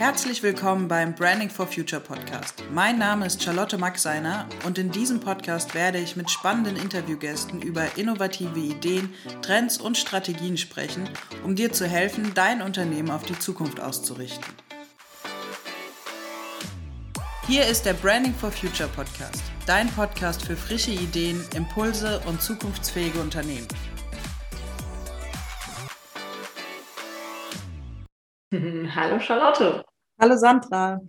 Herzlich willkommen beim Branding for Future Podcast. Mein Name ist Charlotte Maxeiner und in diesem Podcast werde ich mit spannenden Interviewgästen über innovative Ideen, Trends und Strategien sprechen, um dir zu helfen, dein Unternehmen auf die Zukunft auszurichten. Hier ist der Branding for Future Podcast, dein Podcast für frische Ideen, Impulse und zukunftsfähige Unternehmen. Hallo Charlotte. Hallo Sandra.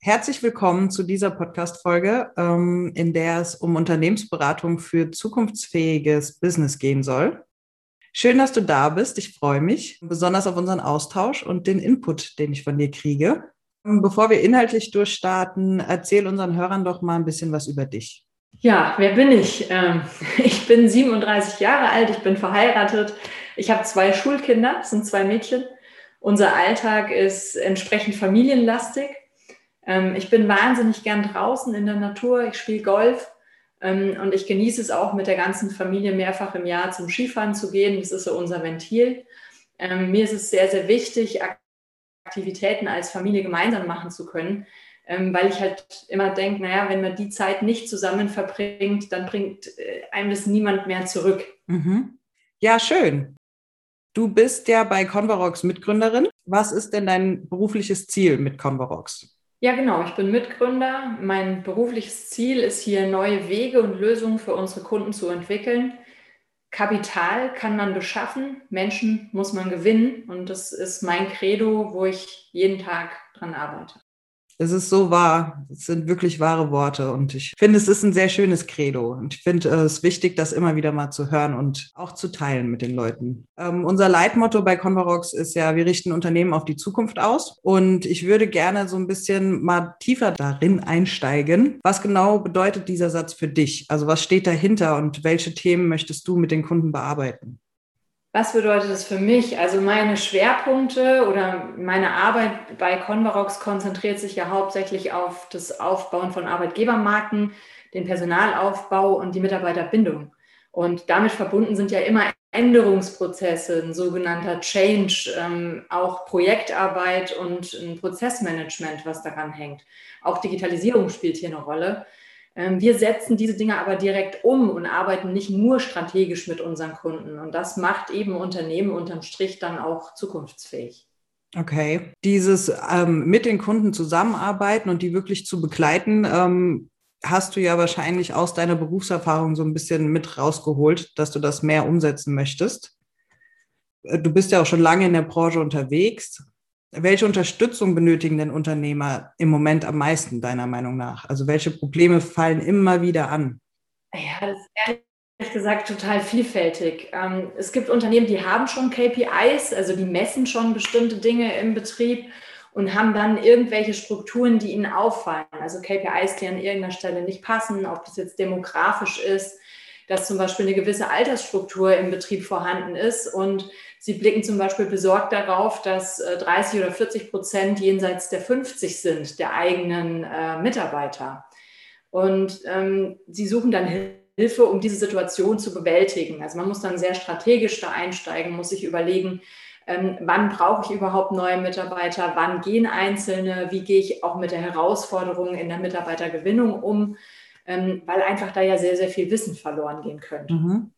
Herzlich willkommen zu dieser Podcast-Folge, ähm, in der es um Unternehmensberatung für zukunftsfähiges Business gehen soll. Schön, dass du da bist. Ich freue mich besonders auf unseren Austausch und den Input, den ich von dir kriege. Bevor wir inhaltlich durchstarten, erzähl unseren Hörern doch mal ein bisschen was über dich. Ja, wer bin ich? Ähm, ich bin 37 Jahre alt, ich bin verheiratet. Ich habe zwei Schulkinder, sind zwei Mädchen. Unser Alltag ist entsprechend familienlastig. Ähm, ich bin wahnsinnig gern draußen in der Natur. Ich spiele Golf ähm, und ich genieße es auch mit der ganzen Familie mehrfach im Jahr zum Skifahren zu gehen. Das ist so unser Ventil. Ähm, mir ist es sehr, sehr wichtig, Aktivitäten als Familie gemeinsam machen zu können, weil ich halt immer denke, naja, wenn man die Zeit nicht zusammen verbringt, dann bringt äh, einem das niemand mehr zurück. Mhm. Ja, schön. Du bist ja bei Convarox Mitgründerin. Was ist denn dein berufliches Ziel mit Convarox? Ja, genau. Ich bin Mitgründer. Mein berufliches Ziel ist hier, neue Wege und Lösungen für unsere Kunden zu entwickeln. Kapital kann man beschaffen, Menschen muss man gewinnen. Und das ist mein Credo, wo ich jeden Tag dran arbeite. Es ist so wahr. Es sind wirklich wahre Worte. Und ich finde, es ist ein sehr schönes Credo. Und ich finde es wichtig, das immer wieder mal zu hören und auch zu teilen mit den Leuten. Ähm, unser Leitmotto bei Convarox ist ja, wir richten Unternehmen auf die Zukunft aus. Und ich würde gerne so ein bisschen mal tiefer darin einsteigen. Was genau bedeutet dieser Satz für dich? Also was steht dahinter und welche Themen möchtest du mit den Kunden bearbeiten? Was bedeutet das für mich? Also meine Schwerpunkte oder meine Arbeit bei Convarox konzentriert sich ja hauptsächlich auf das Aufbauen von Arbeitgebermarken, den Personalaufbau und die Mitarbeiterbindung. Und damit verbunden sind ja immer Änderungsprozesse, ein sogenannter Change, ähm, auch Projektarbeit und ein Prozessmanagement, was daran hängt. Auch Digitalisierung spielt hier eine Rolle. Ähm, wir setzen diese Dinge aber direkt um und arbeiten nicht nur strategisch mit unseren Kunden. Und das macht eben Unternehmen unterm Strich dann auch zukunftsfähig. Okay. Dieses ähm, mit den Kunden zusammenarbeiten und die wirklich zu begleiten, ähm, hast du ja wahrscheinlich aus deiner Berufserfahrung so ein bisschen mit rausgeholt, dass du das mehr umsetzen möchtest. Äh, du bist ja auch schon lange in der Branche unterwegs. Welche Unterstützung benötigen denn Unternehmer im Moment am meisten, deiner Meinung nach? Also welche Probleme fallen immer wieder an? Ja, das ist ehrlich gesagt total vielfältig. Ähm, es gibt Unternehmen, die haben schon KPIs, also die messen schon bestimmte Dinge im Betrieb und haben dann irgendwelche Strukturen, die ihnen auffallen. Also KPIs, die an irgendeiner Stelle nicht passen, ob das jetzt demografisch ist, dass zum Beispiel eine gewisse Altersstruktur im Betrieb vorhanden ist und Sie blicken zum Beispiel besorgt darauf, dass 30 äh, oder 40 Prozent jenseits der 50 sind, der eigenen äh, Mitarbeiter. Und ähm, sie suchen dann Hilfe, um diese Situation zu bewältigen. Also man muss dann sehr strategisch da einsteigen, muss sich überlegen, ähm, wann brauche ich überhaupt neue Mitarbeiter, wann gehen Einzelne, wie gehe ich auch mit der Herausforderung in der Mitarbeitergewinnung um, ähm, weil einfach da ja sehr, sehr viel Wissen verloren gehen könnte. Mhm.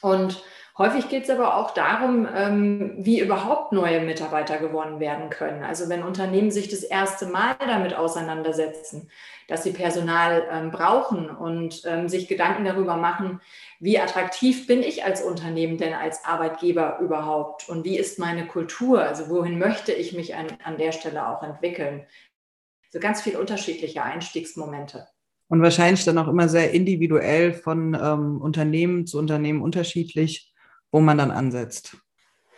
Und Häufig geht es aber auch darum, ähm, wie überhaupt neue Mitarbeiter gewonnen werden können. Also wenn Unternehmen sich das erste Mal damit auseinandersetzen, dass sie Personal ähm, brauchen und ähm, sich Gedanken darüber machen, wie attraktiv bin ich als Unternehmen denn als Arbeitgeber überhaupt und wie ist meine Kultur, also wohin möchte ich mich an, an der Stelle auch entwickeln. So ganz viele unterschiedliche Einstiegsmomente. Und wahrscheinlich dann auch immer sehr individuell von ähm, Unternehmen zu Unternehmen unterschiedlich wo man dann ansetzt.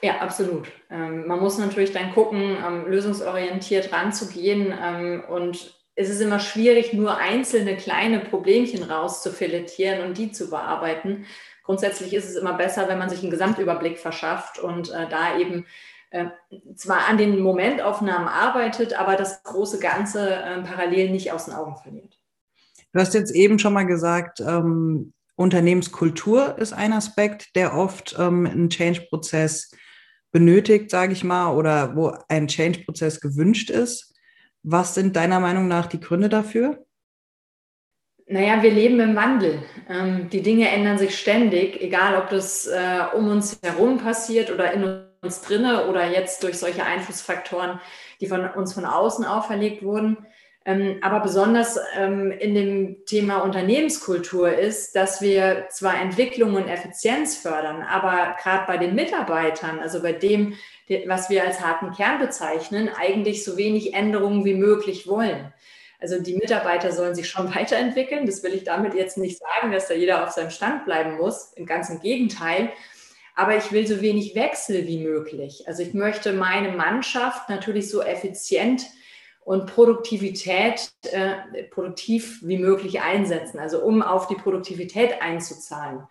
Ja, absolut. Ähm, man muss natürlich dann gucken, ähm, lösungsorientiert ranzugehen. Ähm, und es ist immer schwierig, nur einzelne kleine Problemchen rauszufilettieren und die zu bearbeiten. Grundsätzlich ist es immer besser, wenn man sich einen Gesamtüberblick verschafft und äh, da eben äh, zwar an den Momentaufnahmen arbeitet, aber das große Ganze äh, parallel nicht aus den Augen verliert. Du hast jetzt eben schon mal gesagt, ähm, Unternehmenskultur ist ein Aspekt, der oft ähm, einen Change-Prozess benötigt, sage ich mal, oder wo ein Change-Prozess gewünscht ist. Was sind deiner Meinung nach die Gründe dafür? Naja, wir leben im Wandel. Ähm, die Dinge ändern sich ständig, egal ob das äh, um uns herum passiert oder in uns drinne oder jetzt durch solche Einflussfaktoren, die von uns von außen auferlegt wurden. Ähm, aber besonders ähm, in dem Thema Unternehmenskultur ist, dass wir zwar Entwicklung und Effizienz fördern, aber gerade bei den Mitarbeitern, also bei dem, was wir als harten Kern bezeichnen, eigentlich so wenig Änderungen wie möglich wollen. Also die Mitarbeiter sollen sich schon weiterentwickeln. Das will ich damit jetzt nicht sagen, dass da jeder auf seinem Stand bleiben muss. Im Gegenteil. Aber ich will so wenig Wechsel wie möglich. Also ich möchte meine Mannschaft natürlich so effizient und Produktivität äh, produktiv wie möglich einsetzen, also um auf die Produktivität einzuzahlen.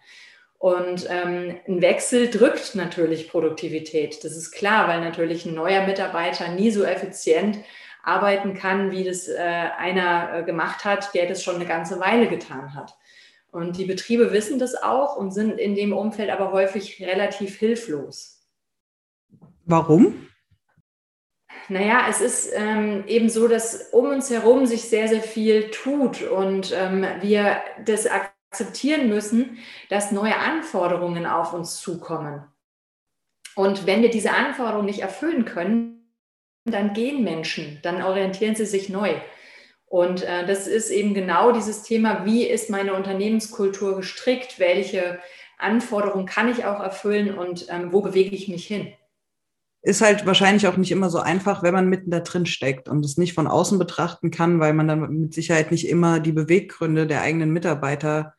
Und ähm, ein Wechsel drückt natürlich Produktivität. Das ist klar, weil natürlich ein neuer Mitarbeiter nie so effizient arbeiten kann, wie das äh, einer äh, gemacht hat, der das schon eine ganze Weile getan hat. Und die Betriebe wissen das auch und sind in dem Umfeld aber häufig relativ hilflos. Warum? Naja, es ist ähm, eben so, dass um uns herum sich sehr, sehr viel tut und ähm, wir das akzeptieren müssen, dass neue Anforderungen auf uns zukommen. Und wenn wir diese Anforderungen nicht erfüllen können, dann gehen Menschen, dann orientieren sie sich neu. Und äh, das ist eben genau dieses Thema, wie ist meine Unternehmenskultur gestrickt, welche Anforderungen kann ich auch erfüllen und ähm, wo bewege ich mich hin ist halt wahrscheinlich auch nicht immer so einfach, wenn man mitten da drin steckt und es nicht von außen betrachten kann, weil man dann mit Sicherheit nicht immer die Beweggründe der eigenen Mitarbeiter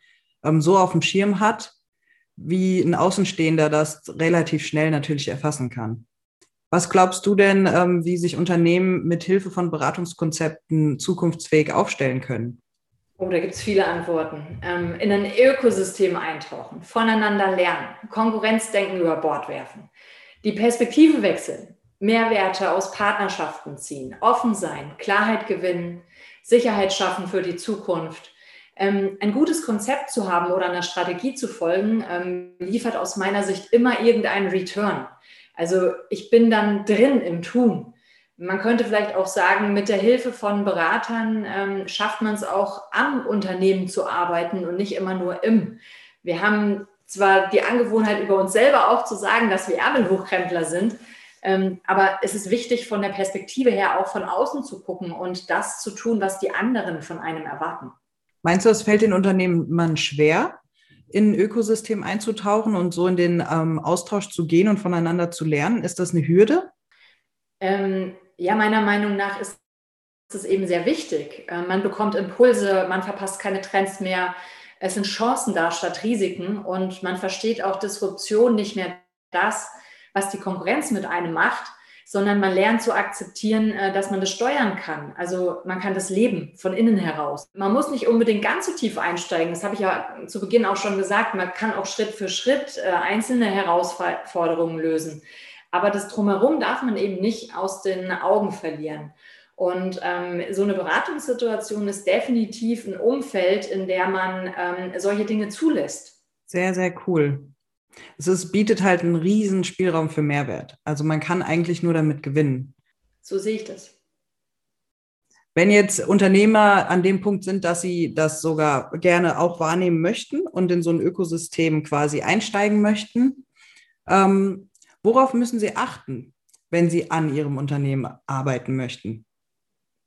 ähm, so auf dem Schirm hat, wie ein Außenstehender das relativ schnell natürlich erfassen kann. Was glaubst du denn, ähm, wie sich Unternehmen mit Hilfe von Beratungskonzepten zukunftsfähig aufstellen können? Oh, da gibt es viele Antworten. Ähm, in ein Ökosystem eintauchen, voneinander lernen, Konkurrenzdenken über Bord werfen, die Perspektive wechseln, Mehrwerte aus Partnerschaften ziehen, offen sein, Klarheit gewinnen, Sicherheit schaffen für die Zukunft. Ähm, ein gutes Konzept zu haben oder einer Strategie zu folgen, ähm, liefert aus meiner Sicht immer irgendeinen Return. Also ich bin dann drin im Tun. Man könnte vielleicht auch sagen, mit der Hilfe von Beratern ähm, schafft man es auch am Unternehmen zu arbeiten und nicht immer nur im. Wir haben zwar die Angewohnheit über uns selber auch zu sagen, dass wir Ärmelhochkrempler sind, ähm, aber es ist wichtig, von der Perspektive her auch von außen zu gucken und das zu tun, was die anderen von einem erwarten. Meinst du, es fällt den Unternehmen schwer, in ein Ökosystem einzutauchen und so in den ähm, Austausch zu gehen und voneinander zu lernen? Ist das eine Hürde? Ähm, ja, meiner Meinung nach ist es eben sehr wichtig. Äh, man bekommt Impulse, man verpasst keine Trends mehr es sind Chancen da statt Risiken und man versteht auch Disruption nicht mehr das, was die Konkurrenz mit einem macht, sondern man lernt zu akzeptieren, äh, dass man das steuern kann. Also man kann das leben von innen heraus. Man muss nicht unbedingt ganz so tief einsteigen. Das habe ich ja zu Beginn auch schon gesagt. Man kann auch Schritt für Schritt äh, einzelne Herausforderungen lösen. Aber das drumherum darf man eben nicht aus den Augen verlieren. Und ähm, so eine Beratungssituation ist definitiv ein Umfeld, in der man ähm, solche Dinge zulässt. Sehr, sehr cool. Es ist, bietet halt einen riesen Spielraum für Mehrwert. Also man kann eigentlich nur damit gewinnen. So sehe ich das. Wenn jetzt Unternehmer an dem Punkt sind, dass sie das sogar gerne auch wahrnehmen möchten und in so ein Ökosystem quasi einsteigen möchten, ähm, worauf müssen sie achten, wenn sie an ihrem Unternehmen arbeiten möchten?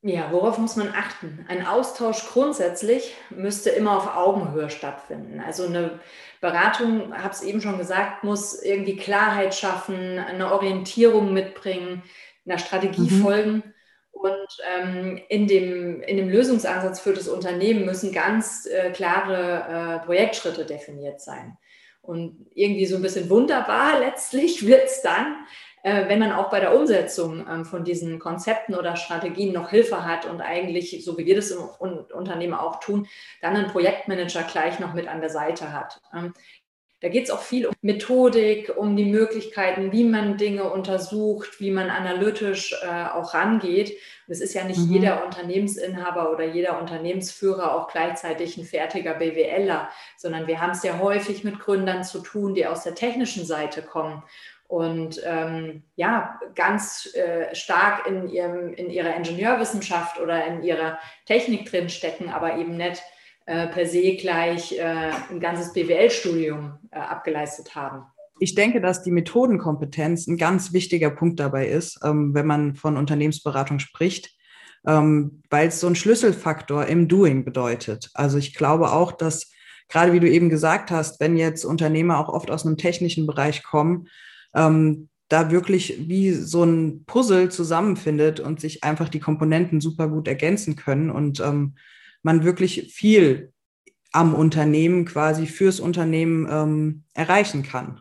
Ja, worauf muss man achten? Ein Austausch grundsätzlich müsste immer auf Augenhöhe stattfinden. Also eine Beratung, habe es eben schon gesagt, muss irgendwie Klarheit schaffen, eine Orientierung mitbringen, einer Strategie mhm. folgen. Und ähm, in, dem, in dem Lösungsansatz für das Unternehmen müssen ganz äh, klare äh, Projektschritte definiert sein. Und irgendwie so ein bisschen wunderbar letztlich wird es dann, wenn man auch bei der Umsetzung ähm, von diesen Konzepten oder Strategien noch Hilfe hat und eigentlich, so wie wir das im Unternehmen auch tun, dann einen Projektmanager gleich noch mit an der Seite hat. Ähm, da geht es auch viel um Methodik, um die Möglichkeiten, wie man Dinge untersucht, wie man analytisch äh, auch rangeht. Und es ist ja nicht mhm. jeder Unternehmensinhaber oder jeder Unternehmensführer auch gleichzeitig ein fertiger BWLer, sondern wir haben es ja häufig mit Gründern zu tun, die aus der technischen Seite kommen und ähm, ja, ganz äh, stark in, ihrem, in ihrer Ingenieurwissenschaft oder in ihrer Technik drin stecken, aber eben nicht äh, per se gleich äh, ein ganzes BWL-Studium äh, abgeleistet haben. Ich denke, dass die Methodenkompetenz ein ganz wichtiger Punkt dabei ist, ähm, wenn man von Unternehmensberatung spricht, ähm, weil es so ein Schlüsselfaktor im Doing bedeutet. Also ich glaube auch, dass gerade wie du eben gesagt hast, wenn jetzt Unternehmer auch oft aus einem technischen Bereich kommen, ähm, da wirklich wie so ein Puzzle zusammenfindet und sich einfach die Komponenten super gut ergänzen können und ähm, man wirklich viel am Unternehmen quasi fürs Unternehmen ähm, erreichen kann.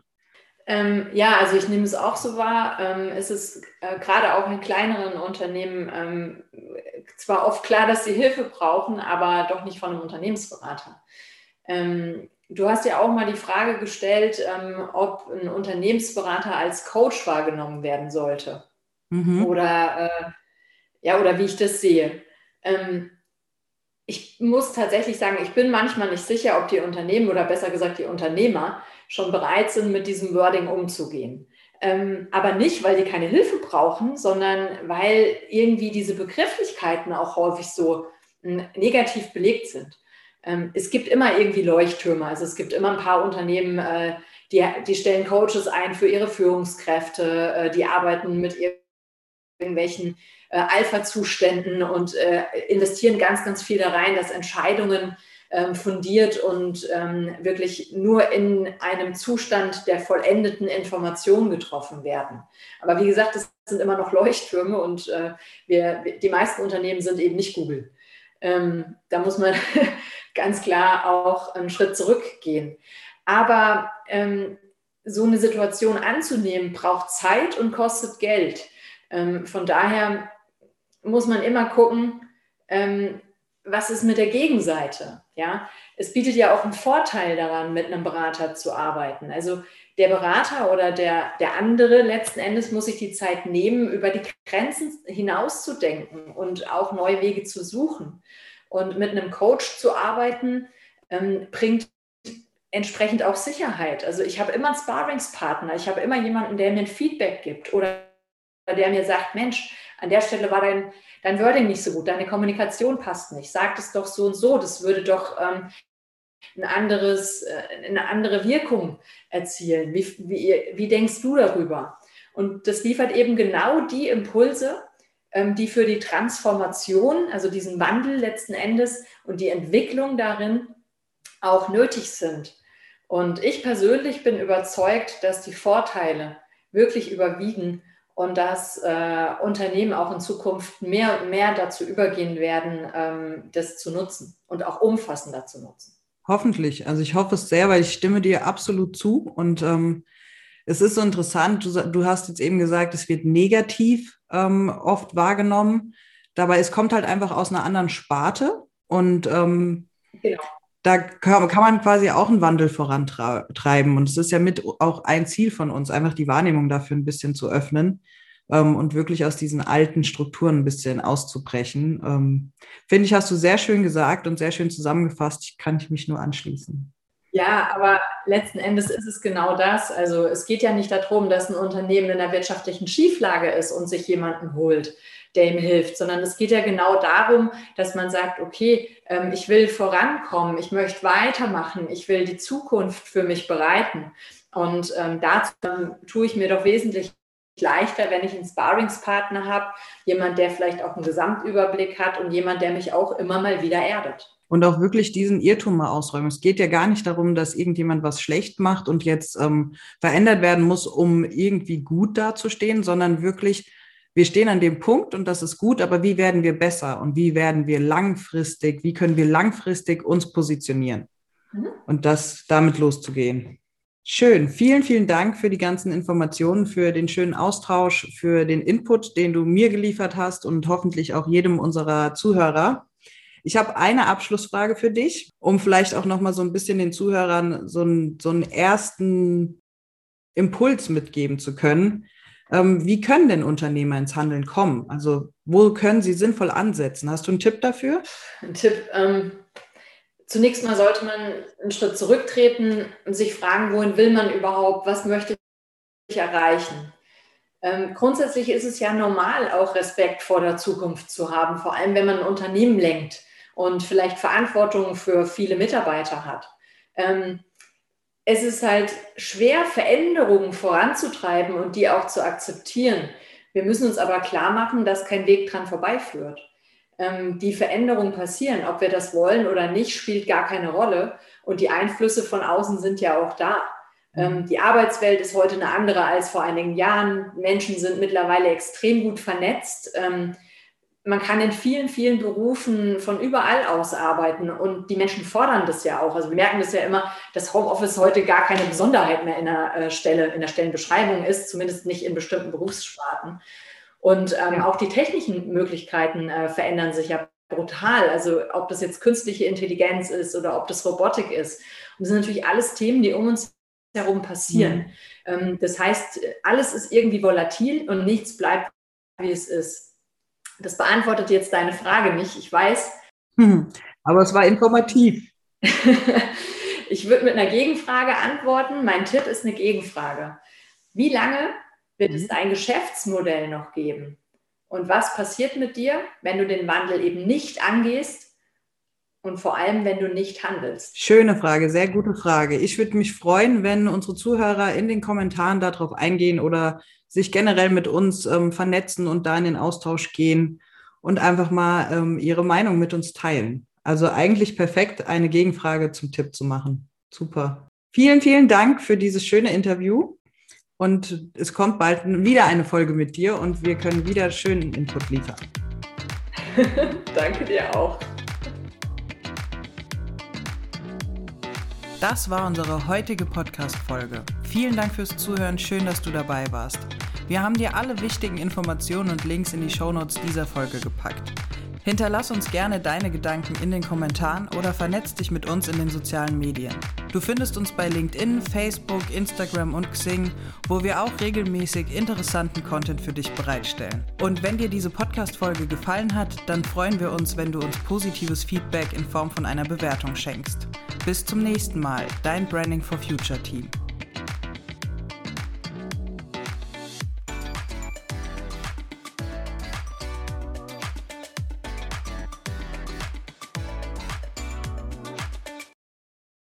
Ähm, ja, also ich nehme es auch so wahr. Ähm, es ist äh, gerade auch in kleineren Unternehmen ähm, zwar oft klar, dass sie Hilfe brauchen, aber doch nicht von einem Unternehmensberater. Du hast ja auch mal die Frage gestellt, ähm, ob ein Unternehmensberater als Coach wahrgenommen werden sollte. Mhm. Oder, äh, ja, oder wie ich das sehe. Ähm, ich muss tatsächlich sagen, ich bin manchmal nicht sicher, ob die Unternehmen oder besser gesagt die Unternehmer schon bereit sind, mit diesem Wording umzugehen. Ähm, aber nicht, weil die keine Hilfe brauchen, sondern weil irgendwie diese Begrifflichkeiten auch häufig so hm, negativ belegt sind es gibt immer irgendwie Leuchttürme. Also es gibt immer ein paar Unternehmen, äh, die, die stellen Coaches ein für ihre Führungskräfte, äh, die arbeiten mit irgendwelchen äh, Alpha-Zuständen und investieren ganz, ganz viel da rein, dass Entscheidungen ähm, fundiert und ähm, wirklich nur in einem Zustand der vollendeten Information getroffen werden. Aber wie gesagt, das sind immer noch Leuchttürme und wir, die meisten Unternehmen sind eben nicht Google. Ähm, da muss man ganz klar auch einen Schritt zurückgehen. Aber ähm, so eine Situation anzunehmen, braucht Zeit und kostet Geld. Ähm, von daher muss man immer gucken, ähm, was ist mit der Gegenseite. Ja? Es bietet ja auch einen Vorteil daran, mit einem Berater zu arbeiten. Also der Berater oder der, der andere letzten Endes muss sich die Zeit nehmen, über die Grenzen hinauszudenken und auch neue Wege zu suchen. Und mit einem Coach zu arbeiten, ähm, bringt entsprechend auch Sicherheit. Also ich habe immer einen Sparringspartner, ich habe immer jemanden, der mir ein Feedback gibt oder der mir sagt, Mensch, an der Stelle war dein, dein Wording nicht so gut, deine Kommunikation passt nicht, sag es doch so und so, das würde doch ähm, ein anderes, äh, eine andere Wirkung erzielen. Wie, wie, wie denkst du darüber? Und das liefert eben genau die Impulse, die für die Transformation, also diesen Wandel letzten Endes und die Entwicklung darin auch nötig sind. Und ich persönlich bin überzeugt, dass die Vorteile wirklich überwiegen und dass äh, Unternehmen auch in Zukunft mehr und mehr dazu übergehen werden, ähm, das zu nutzen und auch umfassender zu nutzen. Hoffentlich. Also ich hoffe es sehr, weil ich stimme dir absolut zu und ähm, es ist so interessant, du, du, hast jetzt eben gesagt, es wird negativ ähm, oft wahrgenommen. Dabei, es kommt halt einfach aus einer anderen Sparte und ähm, genau. da kann, kann, man quasi auch einen Wandel vorantreiben. Und es ist ja mit auch ein Ziel von uns, einfach die Wahrnehmung dafür ein bisschen zu öffnen ähm, und wirklich aus diesen alten Strukturen ein bisschen auszubrechen. Ähm, Finde ich, hast du sehr schön gesagt und sehr schön zusammengefasst. Ich kann ich mich nur anschließen. Ja, aber letzten Endes ist es genau das. Also es geht ja nicht darum, dass ein Unternehmen in einer wirtschaftlichen Schieflage ist und sich jemanden holt, der ihm hilft, sondern es geht ja genau darum, dass man sagt, okay, ähm, ich will vorankommen, ich möchte weitermachen, ich will die Zukunft für mich bereiten. Und ähm, dazu ähm, tue ich mir doch wesentlich leichter, wenn ich einen Sparringspartner habe, jemand, der vielleicht auch einen Gesamtüberblick hat und jemand, der mich auch immer mal wieder erdet und auch wirklich diesen Irrtum mal ausräumen. Es geht ja gar nicht darum, dass irgendjemand was schlecht macht und jetzt ähm, verändert werden muss, um irgendwie gut dazustehen, sondern wirklich, wir stehen an dem Punkt und das ist gut, aber wie werden wir besser und wie werden wir langfristig, wie können wir langfristig uns positionieren mhm. und das damit loszugehen. Schön. Vielen, vielen Dank für die ganzen Informationen, für den schönen Austausch, für den Input, den du mir geliefert hast und hoffentlich auch jedem unserer Zuhörer. Ich habe eine Abschlussfrage für dich, um vielleicht auch noch mal so ein bisschen den Zuhörern so einen, so einen ersten Impuls mitgeben zu können. Ähm, wie können denn Unternehmer ins Handeln kommen? Also wo können sie sinnvoll ansetzen? Hast du einen Tipp dafür? Ein Tipp. Ähm, zunächst mal sollte man einen Schritt zurücktreten und sich fragen, wohin will man überhaupt? Was möchte erreichen. Ähm, grundsätzlich ist es ja normal, auch Respekt vor der Zukunft zu haben, vor allem wenn man ein Unternehmen lenkt und vielleicht Verantwortung für viele Mitarbeiter hat. Ähm, es ist halt schwer, Veränderungen voranzutreiben und die auch zu akzeptieren. Wir müssen uns aber klar machen, dass kein Weg dran vorbeiführt. Ähm, die Veränderungen passieren, ob wir das wollen oder nicht, spielt gar keine Rolle. Und die Einflüsse von außen sind ja auch da. Ähm, die Arbeitswelt ist heute eine andere als vor einigen Jahren. Menschen sind mittlerweile extrem gut vernetzt. Ähm, man kann in vielen, vielen Berufen von überall aus arbeiten und die Menschen fordern das ja auch. Also wir merken das ja immer, dass Homeoffice heute gar keine Besonderheit mehr in der äh, Stelle, in der Stellenbeschreibung ist, zumindest nicht in bestimmten Berufssparten. Und ähm, ja. auch die technischen Möglichkeiten äh, verändern sich ja brutal. Also ob das jetzt künstliche Intelligenz ist oder ob das Robotik ist. Und das sind natürlich alles Themen, die um uns herum passieren. Mhm. Ähm, das heißt, alles ist irgendwie volatil und nichts bleibt, wie es ist. Das beantwortet jetzt deine Frage nicht, ich weiß. Hm, aber es war informativ. ich würde mit einer Gegenfrage antworten. Mein Tipp ist eine Gegenfrage. Wie lange wird mhm. es dein Geschäftsmodell noch geben? Und was passiert mit dir, wenn du den Wandel eben nicht angehst und vor allem, wenn du nicht handelst? Schöne Frage, sehr gute Frage. Ich würde mich freuen, wenn unsere Zuhörer in den Kommentaren darauf eingehen oder sich generell mit uns ähm, vernetzen und da in den Austausch gehen und einfach mal ähm, ihre Meinung mit uns teilen. Also eigentlich perfekt, eine Gegenfrage zum Tipp zu machen. Super. Vielen, vielen Dank für dieses schöne Interview. Und es kommt bald wieder eine Folge mit dir und wir können wieder schönen Input liefern. Danke dir auch. Das war unsere heutige Podcast-Folge. Vielen Dank fürs Zuhören. Schön, dass du dabei warst. Wir haben dir alle wichtigen Informationen und Links in die Shownotes dieser Folge gepackt. Hinterlass uns gerne deine Gedanken in den Kommentaren oder vernetz dich mit uns in den sozialen Medien. Du findest uns bei LinkedIn, Facebook, Instagram und Xing, wo wir auch regelmäßig interessanten Content für dich bereitstellen. Und wenn dir diese Podcast-Folge gefallen hat, dann freuen wir uns, wenn du uns positives Feedback in Form von einer Bewertung schenkst. Bis zum nächsten Mal, dein Branding for Future Team.